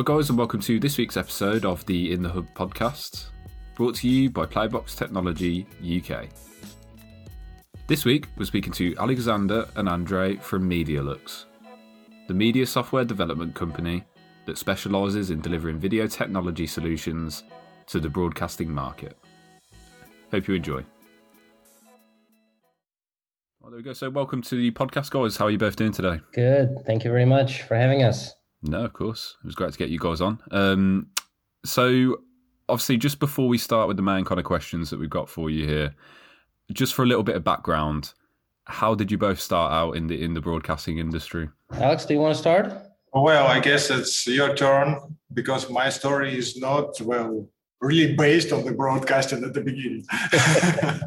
Hi, guys, and welcome to this week's episode of the In the Hub podcast, brought to you by Playbox Technology UK. This week, we're speaking to Alexander and Andre from Medialooks, the media software development company that specialises in delivering video technology solutions to the broadcasting market. Hope you enjoy. Well, there we go. So, welcome to the podcast, guys. How are you both doing today? Good. Thank you very much for having us. No, of course. It was great to get you guys on. Um, so, obviously, just before we start with the main kind of questions that we've got for you here, just for a little bit of background, how did you both start out in the in the broadcasting industry? Alex, do you want to start? Well, I guess it's your turn because my story is not well really based on the broadcasting at the beginning.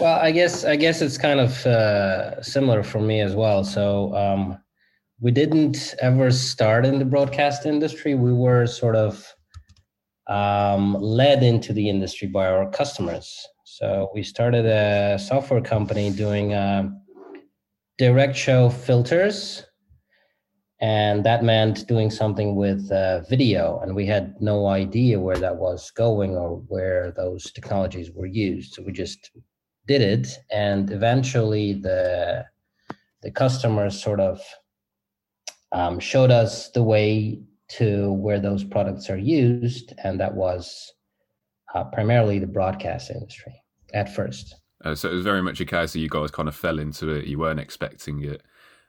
well, I guess I guess it's kind of uh, similar for me as well. So um, we didn't ever start in the broadcast industry. We were sort of um, led into the industry by our customers. So we started a software company doing uh, DirectShow filters, and that meant doing something with uh, video. And we had no idea where that was going or where those technologies were used. So we just did it, and eventually the the customers sort of um, showed us the way to where those products are used, and that was uh, primarily the broadcast industry at first. Uh, so it was very much a case that you guys kind of fell into it. You weren't expecting it.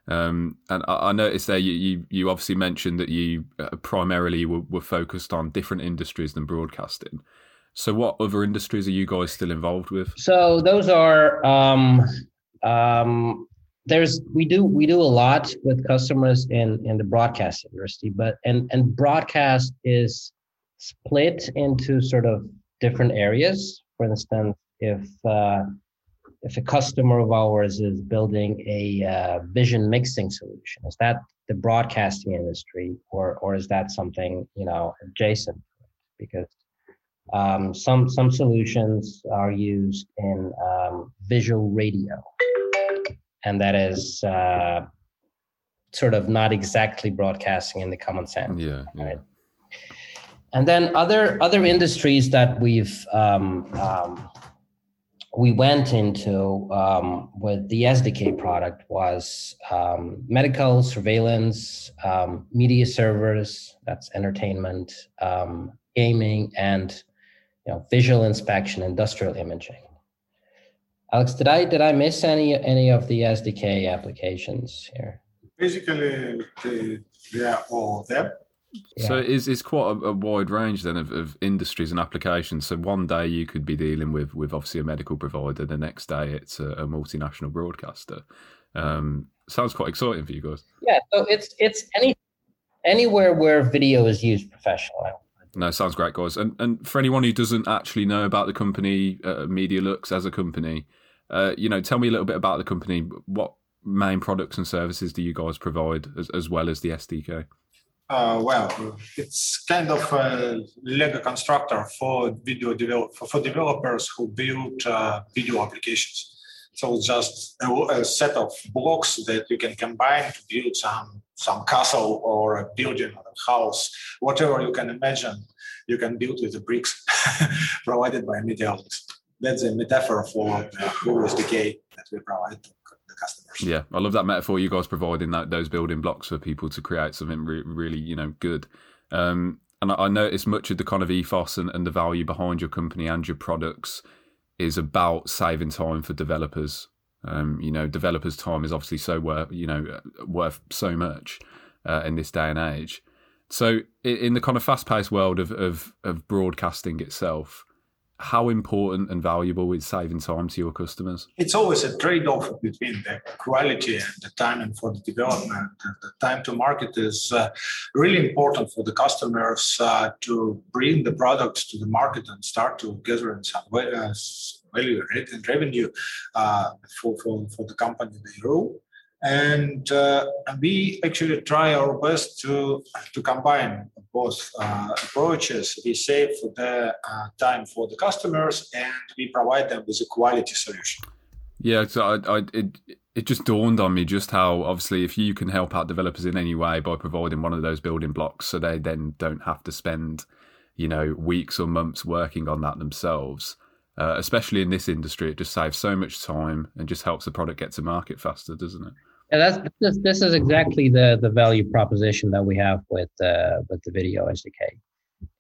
Um, and I, I, noticed there you, you, you obviously mentioned that you uh, primarily were, were, focused on different industries than broadcasting. So what other industries are you guys still involved with? So those are um, um, there's we do we do a lot with customers in in the broadcast industry, but and and broadcast is split into sort of different areas. For instance, if uh, if a customer of ours is building a uh, vision mixing solution, is that the broadcasting industry, or or is that something you know adjacent? Because um, some some solutions are used in um, visual radio, and that is uh, sort of not exactly broadcasting in the common sense. Yeah. yeah. Right? And then other other industries that we've um, um, we went into um, with the SDK product was um, medical surveillance, um, media servers, that's entertainment, um, gaming, and you know, visual inspection, industrial imaging. Alex, did I did I miss any any of the SDK applications here? Basically, they, they are all there. Yeah. So it's, it's quite a, a, wide range then of, of industries and applications. So one day you could be dealing with with obviously a medical provider, the next day it's a, a multinational broadcaster. Um, sounds quite exciting for you guys. Yeah, so it's it's any anywhere where video is used professionally. No, sounds great, guys. And and for anyone who doesn't actually know about the company, uh, Medialooks as a company, uh, you know, tell me a little bit about the company. What main products and services do you guys provide, as, as well as the SDK? Uh, well, it's kind of a Lego constructor for video develop for, for developers who build uh, video applications. So just a, a, set of blocks that you can combine to build some some castle or a building or a house, whatever you can imagine, you can build with the bricks provided by Medialooks. That's a metaphor for the SDK that we provide to the customers. Yeah, I love that metaphor you guys providing that those building blocks for people to create something re- really, you know, good. Um, and I, I notice much of the kind of ethos and, and the value behind your company and your products is about saving time for developers. Um, you know, developers' time is obviously so worth, you know, worth so much uh, in this day and age. So, in the kind of fast-paced world of, of, of broadcasting itself, how important and valuable is saving time to your customers? It's always a trade off between the quality and the timing for the development. The time to market is uh, really important for the customers uh, to bring the products to the market and start to gather in some uh, value and revenue uh, for, for, for the company they rule and uh, we actually try our best to to combine both uh, approaches. We save the uh, time for the customers, and we provide them with a quality solution. Yeah, so I, I it it just dawned on me just how obviously if you can help out developers in any way by providing one of those building blocks, so they then don't have to spend, you know, weeks or months working on that themselves. Uh, especially in this industry, it just saves so much time and just helps the product get to market faster, doesn't it? Yeah, that's this, this is exactly the the value proposition that we have with uh, with the video SDK.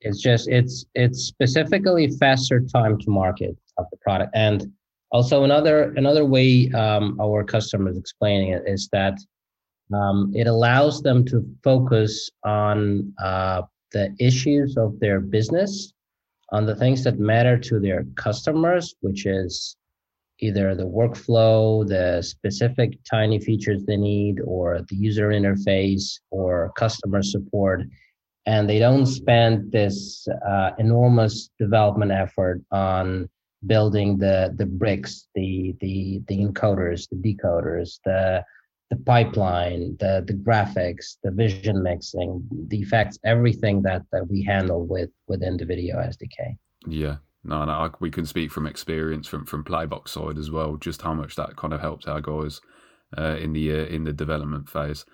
It's just it's it's specifically faster time to market of the product, and also another another way um, our customers explaining it is that um, it allows them to focus on uh, the issues of their business, on the things that matter to their customers, which is either the workflow, the specific tiny features they need, or the user interface, or customer support. And they don't spend this uh, enormous development effort on building the the bricks, the the the encoders, the decoders, the the pipeline, the the graphics, the vision mixing, the effects, everything that that we handle with within the video SDK. Yeah, no, no, we can speak from experience from from Playbox side as well, just how much that kind of helped our guys uh, in the uh, in the development phase.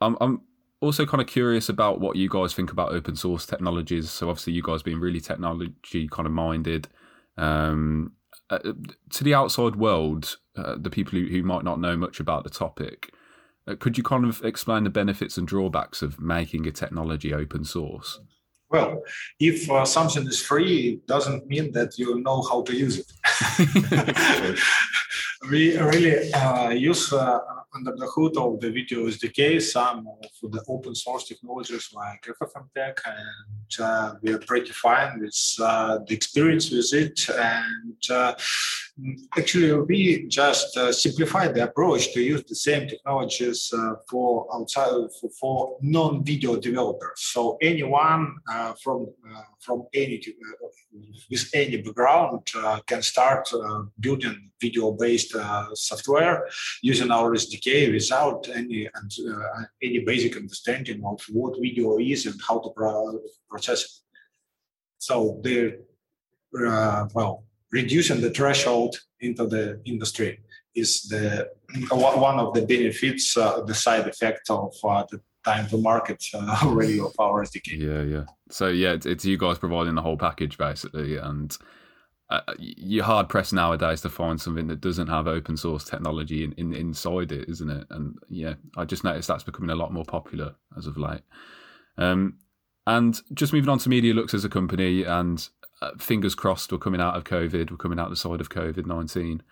I'm I'm also kind of curious about what you guys think about open source technologies. So obviously, you guys being really technology kind of minded. Um, uh, to the outside world, uh, the people who, who might not know much about the topic, uh, could you kind of explain the benefits and drawbacks of making a technology open source? Well, if uh, something is free, it doesn't mean that you know how to use it. we really uh, use uh, under the hood of the video SDK some of the open source technologies like FFmpeg, and uh, we are pretty fine with uh, the experience with it. And uh, actually, we just uh, simplified the approach to use the same technologies uh, for outside for, for non-video developers. So anyone uh, from from any with any background can start building video-based software using our SDK without any any basic understanding of what video is and how to process. So they're uh, well reducing the threshold into the industry is the one of the benefits, uh, the side effect of uh, the time to market uh, already of our SDK. Yeah, yeah. So yeah, it's, it's you guys providing the whole package basically, and uh, you're hard pressed nowadays to find something that doesn't have open source technology in, in, inside it, isn't it? And yeah, I just noticed that's becoming a lot more popular as of late. Um, and just moving on to Medialooks as a company, and uh, fingers crossed, we're coming out of COVID, we're coming out the side of COVID 19.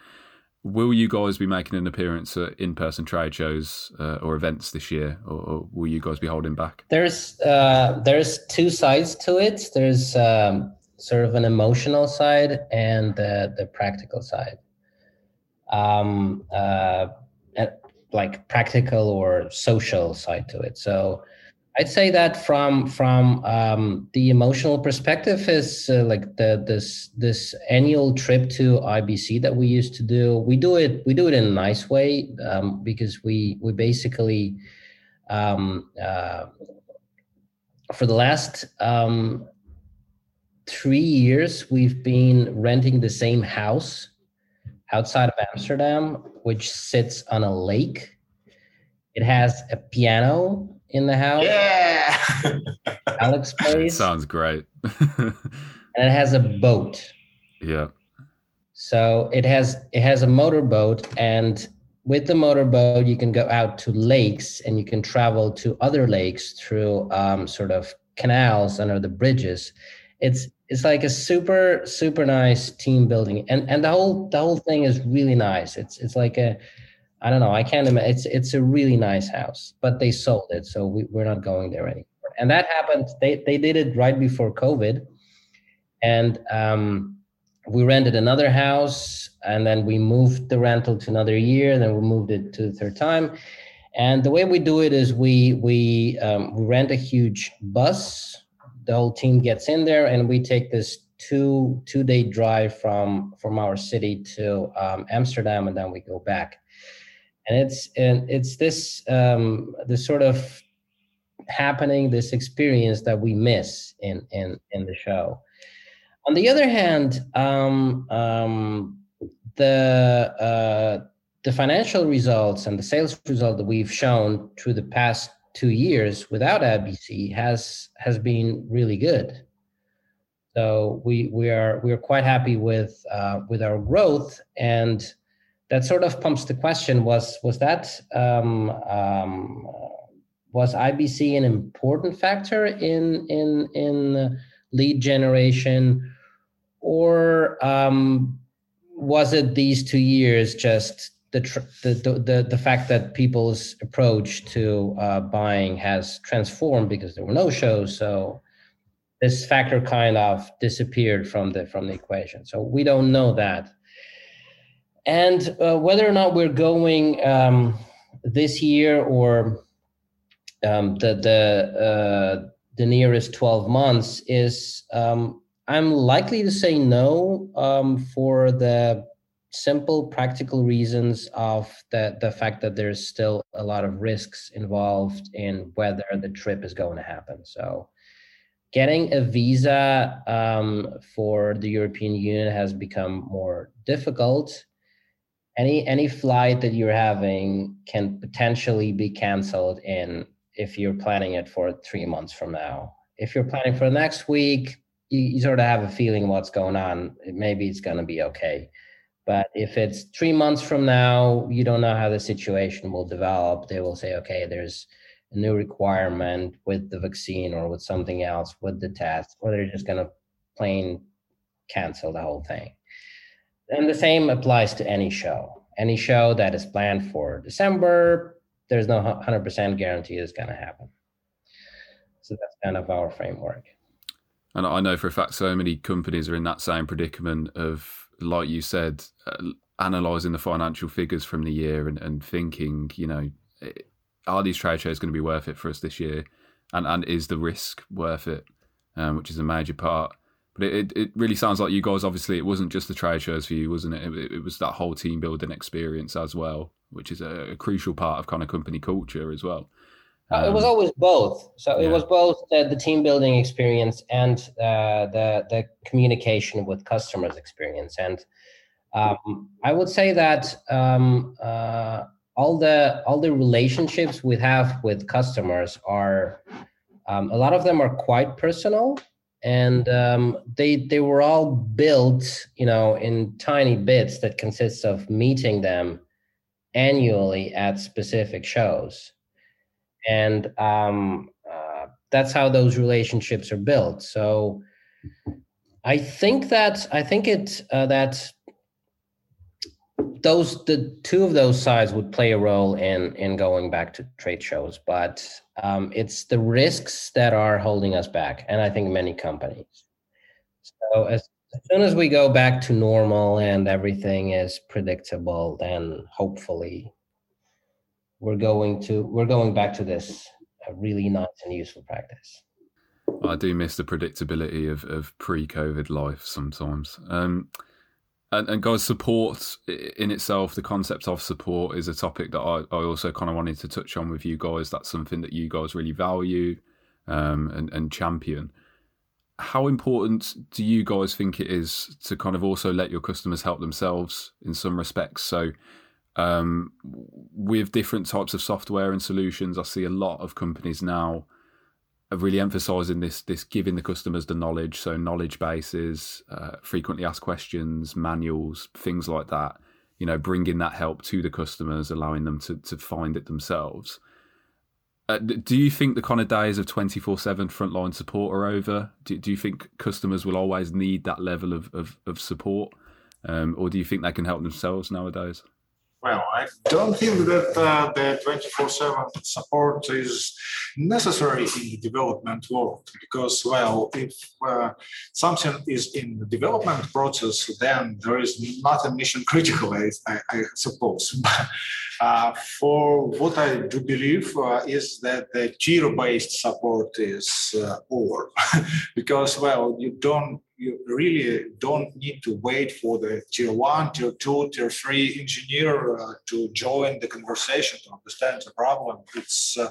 Will you guys be making an appearance at in-person trade shows uh, or events this year, or, or, will you guys be holding back? There's uh, there's two sides to it. There's um, sort of an emotional side and the, the practical side. Um, uh, like practical or social side to it. So I'd say that from from um, the emotional perspective is uh, like the this this annual trip to IBC that we used to do. We do it we do it in a nice way um, because we we basically um, uh, for the last um, three years, we've been renting the same house outside of Amsterdam, which sits on a lake. It has a piano in the house. Yeah. Alex plays. Sounds great. and it has a boat. Yeah. So it has it has a motorboat and with the motorboat you can go out to lakes and you can travel to other lakes through um, sort of canals under the bridges it's it's like a super super nice team building and and the whole the whole thing is really nice it's it's like a i don't know. I can't imagine. It's it's a really nice house but they sold it so we, we're not going there anymore. And that happened they they did it right before covid. And um we rented another house and then we moved the rental to another year then we moved it to the third time. And the way we do it is we we um, we rent a huge bus. The whole team gets in there and we take this two two day drive from from our city to um, Amsterdam and then we go back and it's and it's this um, this sort of happening this experience that we miss in in in the show on the other hand um, um, the uh, the financial results and the sales result that we've shown through the past two years without IBC has has been really good. So we we are we are quite happy with uh, with our growth, and that sort of pumps the question: was was that um, um, was IBC an important factor in in in lead generation, or um, was it these two years just the, the the the fact that people's approach to uh, buying has transformed because there were no shows, so this factor kind of disappeared from the from the equation. So we don't know that, and uh, whether or not we're going um, this year or um, the the uh, the nearest twelve months is um, I'm likely to say no um, for the simple practical reasons of the the fact that there's still a lot of risks involved in whether the trip is going to happen. So getting a visa um, for the european union has become more difficult any any flight that you're having can potentially be canceled in if you're planning it for three months from now if you're planning for next week you, you sort of have a feeling what's going on maybe it's going to be okay but if it's three months from now, you don't know how the situation will develop. They will say, okay, there's a new requirement with the vaccine or with something else with the test, or they're just going to plain cancel the whole thing. And the same applies to any show. Any show that is planned for December, there's no 100% guarantee it's going to happen. So that's kind of our framework. And I know for a fact so many companies are in that same predicament of like you said, uh, analysing the financial figures from the year and, and thinking, you know, are these trade shows going to be worth it for us this year? And and is the risk worth it? Um, which is a major part. But it, it really sounds like you guys, obviously, it wasn't just the trade shows for you, wasn't it? It, it was that whole team building experience as well, which is a, a crucial part of kind of company culture as well. Um, it was um, always both. So yeah. it was both the, the, team building experience and uh, the the communication with customers experience. And um, I would say that um, uh, all the all the relationships we have with customers are um, a lot of them are quite personal, and um, they they were all built, you know, in tiny bits that consists of meeting them annually at specific shows and um, uh, that's how those relationships are built. So I think that I think it uh, that those the two of those sides would play a role in in going back to trade shows, but um, it's the risks that are holding us back, and I think many companies. So as, as soon as we go back to normal and everything is predictable, then hopefully we're going to we're going back to this uh, really nice and useful practice. I do miss the predictability of, of pre-COVID life sometimes. Um, and, and guys, support in itself, the concept of support is a topic that I, I also kind of wanted to touch on with you guys. That's something that you guys really value um, and, and champion. How important do you guys think it is to kind of also let your customers help themselves in some respects? So, um, with different types of software and solutions, I see a lot of companies now really emphasizing this this giving the customers the knowledge. So knowledge bases, uh, frequently asked questions, manuals, things like that. You know, bringing that help to the customers, allowing them to to find it themselves. Uh, do you think the kind of days of 24 7 frontline support are over? Do, do you think customers will always need that level of, of, of support? Um, or do you think they can help themselves nowadays? Well, I don't think that uh, the 24 7 support is necessary in the development world because, well, if uh, something is in the development process, then there is not a mission critical, I, I suppose. uh, for what I do believe uh, is that the tier based support is uh, over because, well, you don't you really don't need to wait for the tier one, tier two, tier three engineer uh, to join the conversation to understand the problem. It's uh,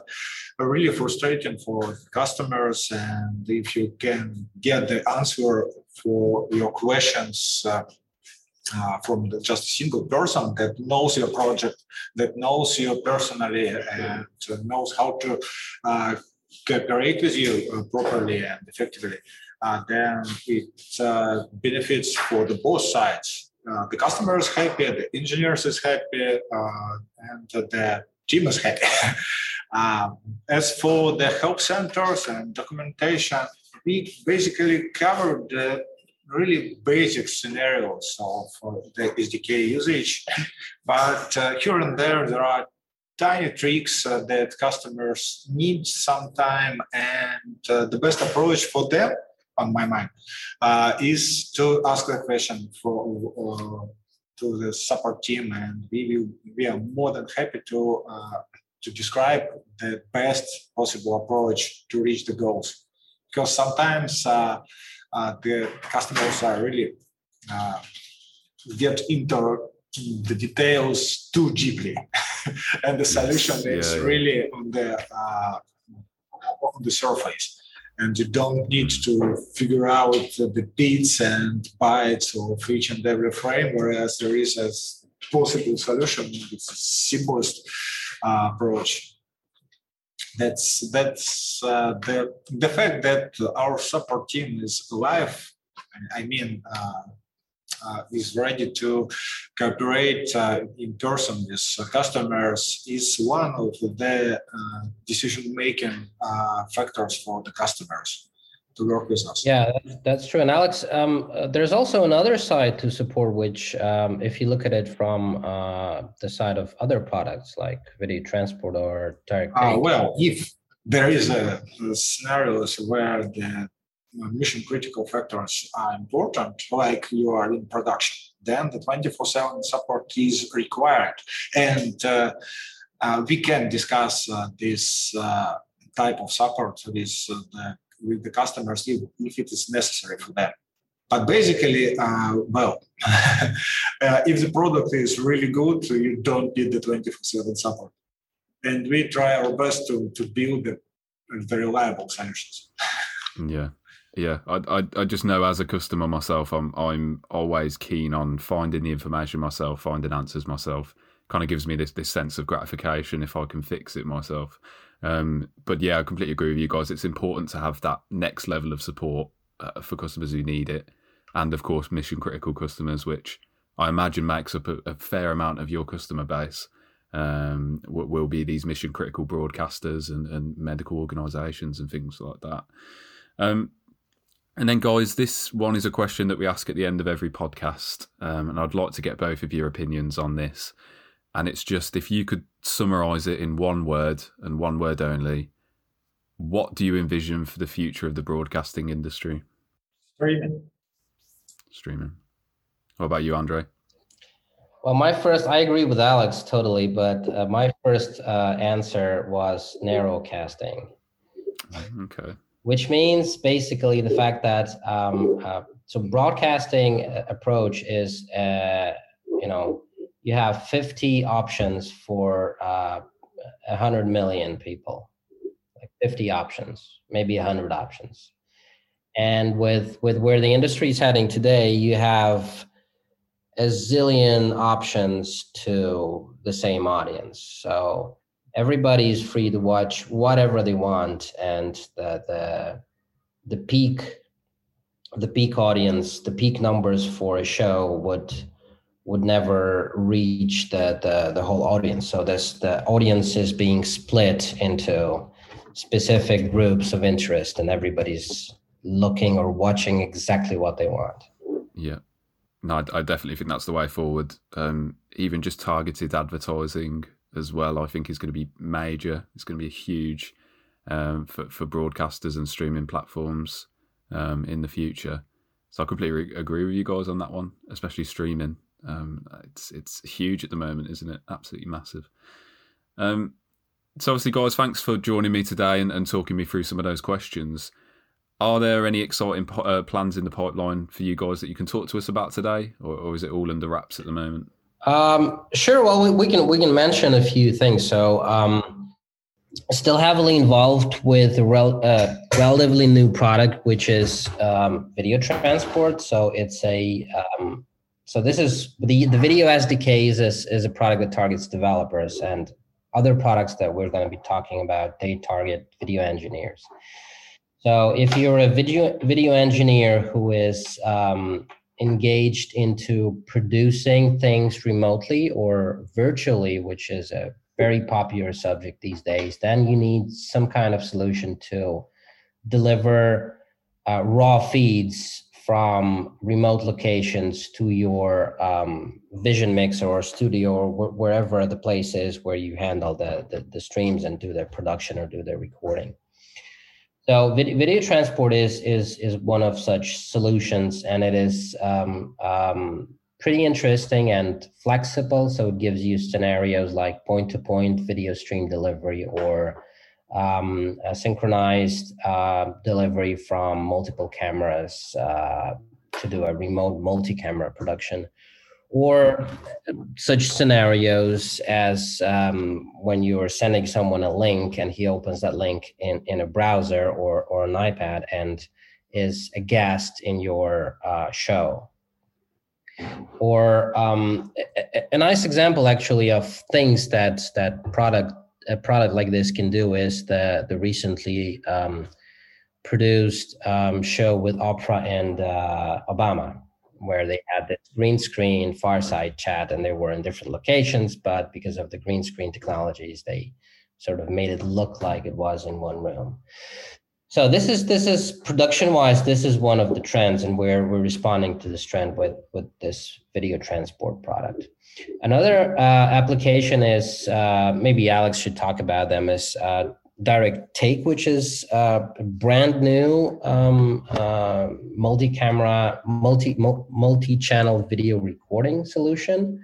really frustrating for customers, and if you can get the answer for your questions uh, uh, from the, just a single person that knows your project, that knows you personally, and knows how to uh, cooperate with you uh, properly and effectively, uh, then it uh, benefits for the both sides. Uh, the customer is happy, the engineers is happy, and the team is happy. um, as for the help centers and documentation, we basically covered the really basic scenarios of the SDK usage, but uh, here and there there are tiny tricks uh, that customers need some time, and uh, the best approach for them, on my mind, uh, is to ask the question for uh, to the support team, and we will we are more than happy to uh, to describe the best possible approach to reach the goals, because sometimes uh, the customers are really uh, get into the details too deeply, and the solution yeah, is yeah. really on the uh, on the surface. And you don't need to figure out the bits and bytes of each and every frame, whereas there is a possible solution. It's the simplest uh, approach that's that's uh, the the fact that our support team is alive. I mean, uh, uh, is ready to cooperate uh, in person with customers is one of the uh, decision making factors for the customers to work with us. Yeah, that's true. And Alex, um, uh, there's also another side to support, which, um, if you look at it from uh, the side of other products like video transport or direct. Uh, well, if there is a, a scenarios where the mission critical factors are important, like you are in production, then the 24/7 support is required, and uh, uh, we can discuss uh, this type of support with the with the customers if, if it is necessary for them. But basically, uh, well, uh, if the product is really good, you don't need the 24/7 support, and we try our best to to build the, the reliable solutions. yeah, yeah. I, I I just know as a customer myself, I'm I'm always keen on finding the information myself, finding answers myself. Kind of gives me this this sense of gratification if I can fix it myself. Um, but yeah, I completely agree with you guys. It's important to have that next level of support uh, for customers who need it, and of course, mission critical customers, which I imagine makes up a, a fair amount of your customer base. Um, will be these mission critical broadcasters and, and medical organisations and things like that. Um, and then, guys, this one is a question that we ask at the end of every podcast, um, and I'd like to get both of your opinions on this and it's just if you could summarize it in one word and one word only, what do you envision for the future of the broadcasting industry? Streaming. Streaming. What about you, Andre? Well, my first, I agree with Alex totally, but uh, my first uh, answer was narrowcasting. Okay. Which means basically the fact that um, uh, so broadcasting uh, approach is, uh, you know, you have 50 options for uh, 100 million people. Like 50 options maybe 100 options. And with with where the industry is heading today you have a zillion options to the same audience. So everybody is free to watch whatever they want and the the the peak the peak audience the peak numbers for a show would would never reach the, the, the whole audience. So this the audience is being split into specific groups of interest, and everybody's looking or watching exactly what they want. Yeah. No, I, I definitely think that's the way forward. Um, even just targeted advertising as well, I think is going to be major. It's going to be huge um, for for broadcasters and streaming platforms um, in the future. So I completely agree with you guys on that one, especially streaming. Um, it's it's huge at the moment, isn't it? Absolutely massive. Um, so obviously, guys, thanks for joining me today and, and talking me through some of those questions. Are there any exciting uh, plans in the pipeline for you guys that you can talk to us about today, or, or is it all under wraps at the moment? Um, sure. Well, we, we, can we can mention a few things. So, um, still heavily involved with a rel- uh, relatively new product, which is um, video transport. So it's a um, so this is the the video SDK is, is a product that targets developers and other products that we're going to be talking about. They target video engineers. So if you're a video video engineer who is um, engaged into producing things remotely or virtually, which is a very popular subject these days, then you need some kind of solution to deliver uh, raw feeds from remote locations to your um, vision mixer or studio or wh- wherever the place is where you handle the, the, the streams and do their production or do their recording. So video, video transport is is is one of such solutions, and it is um, um, pretty interesting and flexible. So it gives you scenarios like point-to-point video stream delivery or um, synchronized uh, delivery from multiple cameras uh, to do a remote multi-camera production or such scenarios as um, when you're sending someone a link and he opens that link in, in a browser or, or an iPad and is a guest in your uh, show. Or um, a, a, nice example, actually, of things that that product a product like this can do is the the recently um, produced um, show with Oprah and uh, Obama where they had this green screen fireside chat and they were in different locations but because of the green screen technologies they sort of made it look like it was in one room so this is this is production wise this is one of the trends and we're we're responding to this trend with with this video transport product. Another uh, application is uh, maybe alex should talk about them is uh, direct take which is a brand new um, uh, multi-camera multi multi-channel video recording solution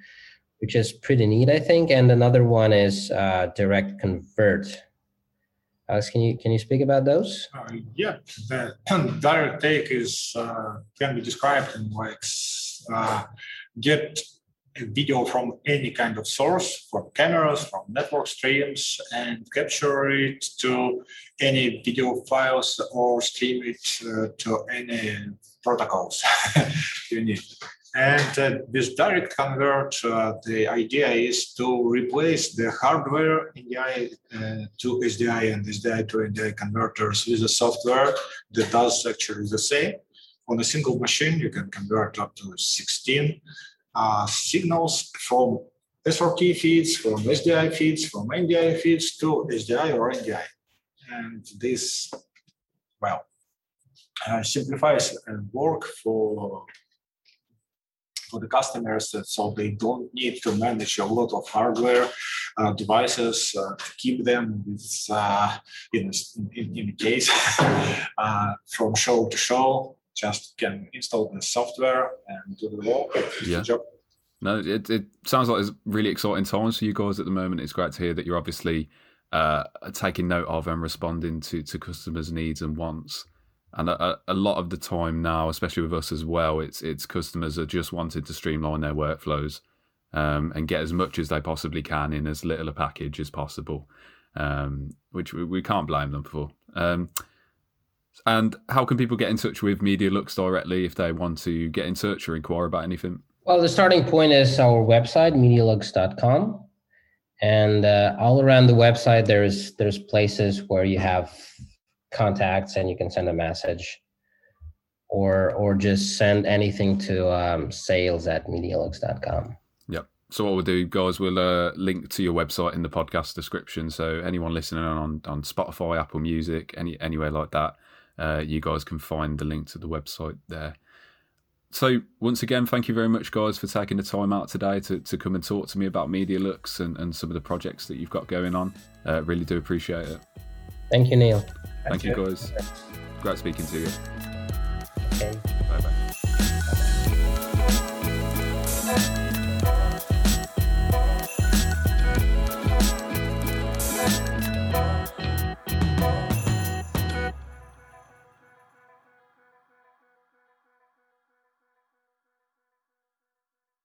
which is pretty neat i think. And another one is uh, direct convert Alex, can you can you speak about those? Uh, yeah, the direct take is uh, can be described in like uh, get a video from any kind of source, from cameras, from network streams, and capture it to any video files or stream it uh, to any protocols you need. And uh, this direct convert, uh, the idea is to replace the hardware NDI uh, to SDI and SDI to NDI converters with a software that does actually the same. On a single machine, you can convert up to 16 uh, signals from SRT feeds, from SDI feeds, from NDI feeds to SDI or NDI. And this, well, uh, simplifies and work for for the customers so they don't need to manage a lot of hardware uh, devices uh, to keep them with, uh, in, in, in case uh, from show to show just can install the software and do the work yeah. job no, it, it sounds like it's really exciting times for you guys at the moment. It's great to hear that you're obviously uh, taking note of and responding to, to customers' needs and wants. And a, a, lot of the time now, especially with us as well, it's it's customers are just wanting to streamline their workflows um, and get as much as they possibly can in as little a package as possible, um, which we, we, can't blame them for. Um, and how can people get in touch with Medialooks directly if they want to get in touch or inquire about anything? Well, the starting point is our website, medialooks.com. And uh, all around the website, there's there's places where you have contacts and you can send a message or or just send anything to um, sales at medialooks.com. Yep. So what we'll do, guys, we'll uh, link to your website in the podcast description. So anyone listening on on Spotify, Apple Music, any anywhere like that, uh, you guys can find the link to the website there. So once again, thank you very much, guys, for taking the time out today to, to come and talk to me about Medialooks and, and some of the projects that you've got going on. Uh, really do appreciate it. Thank you, Neil. Thank, you, guys. Great speaking to you. Okay.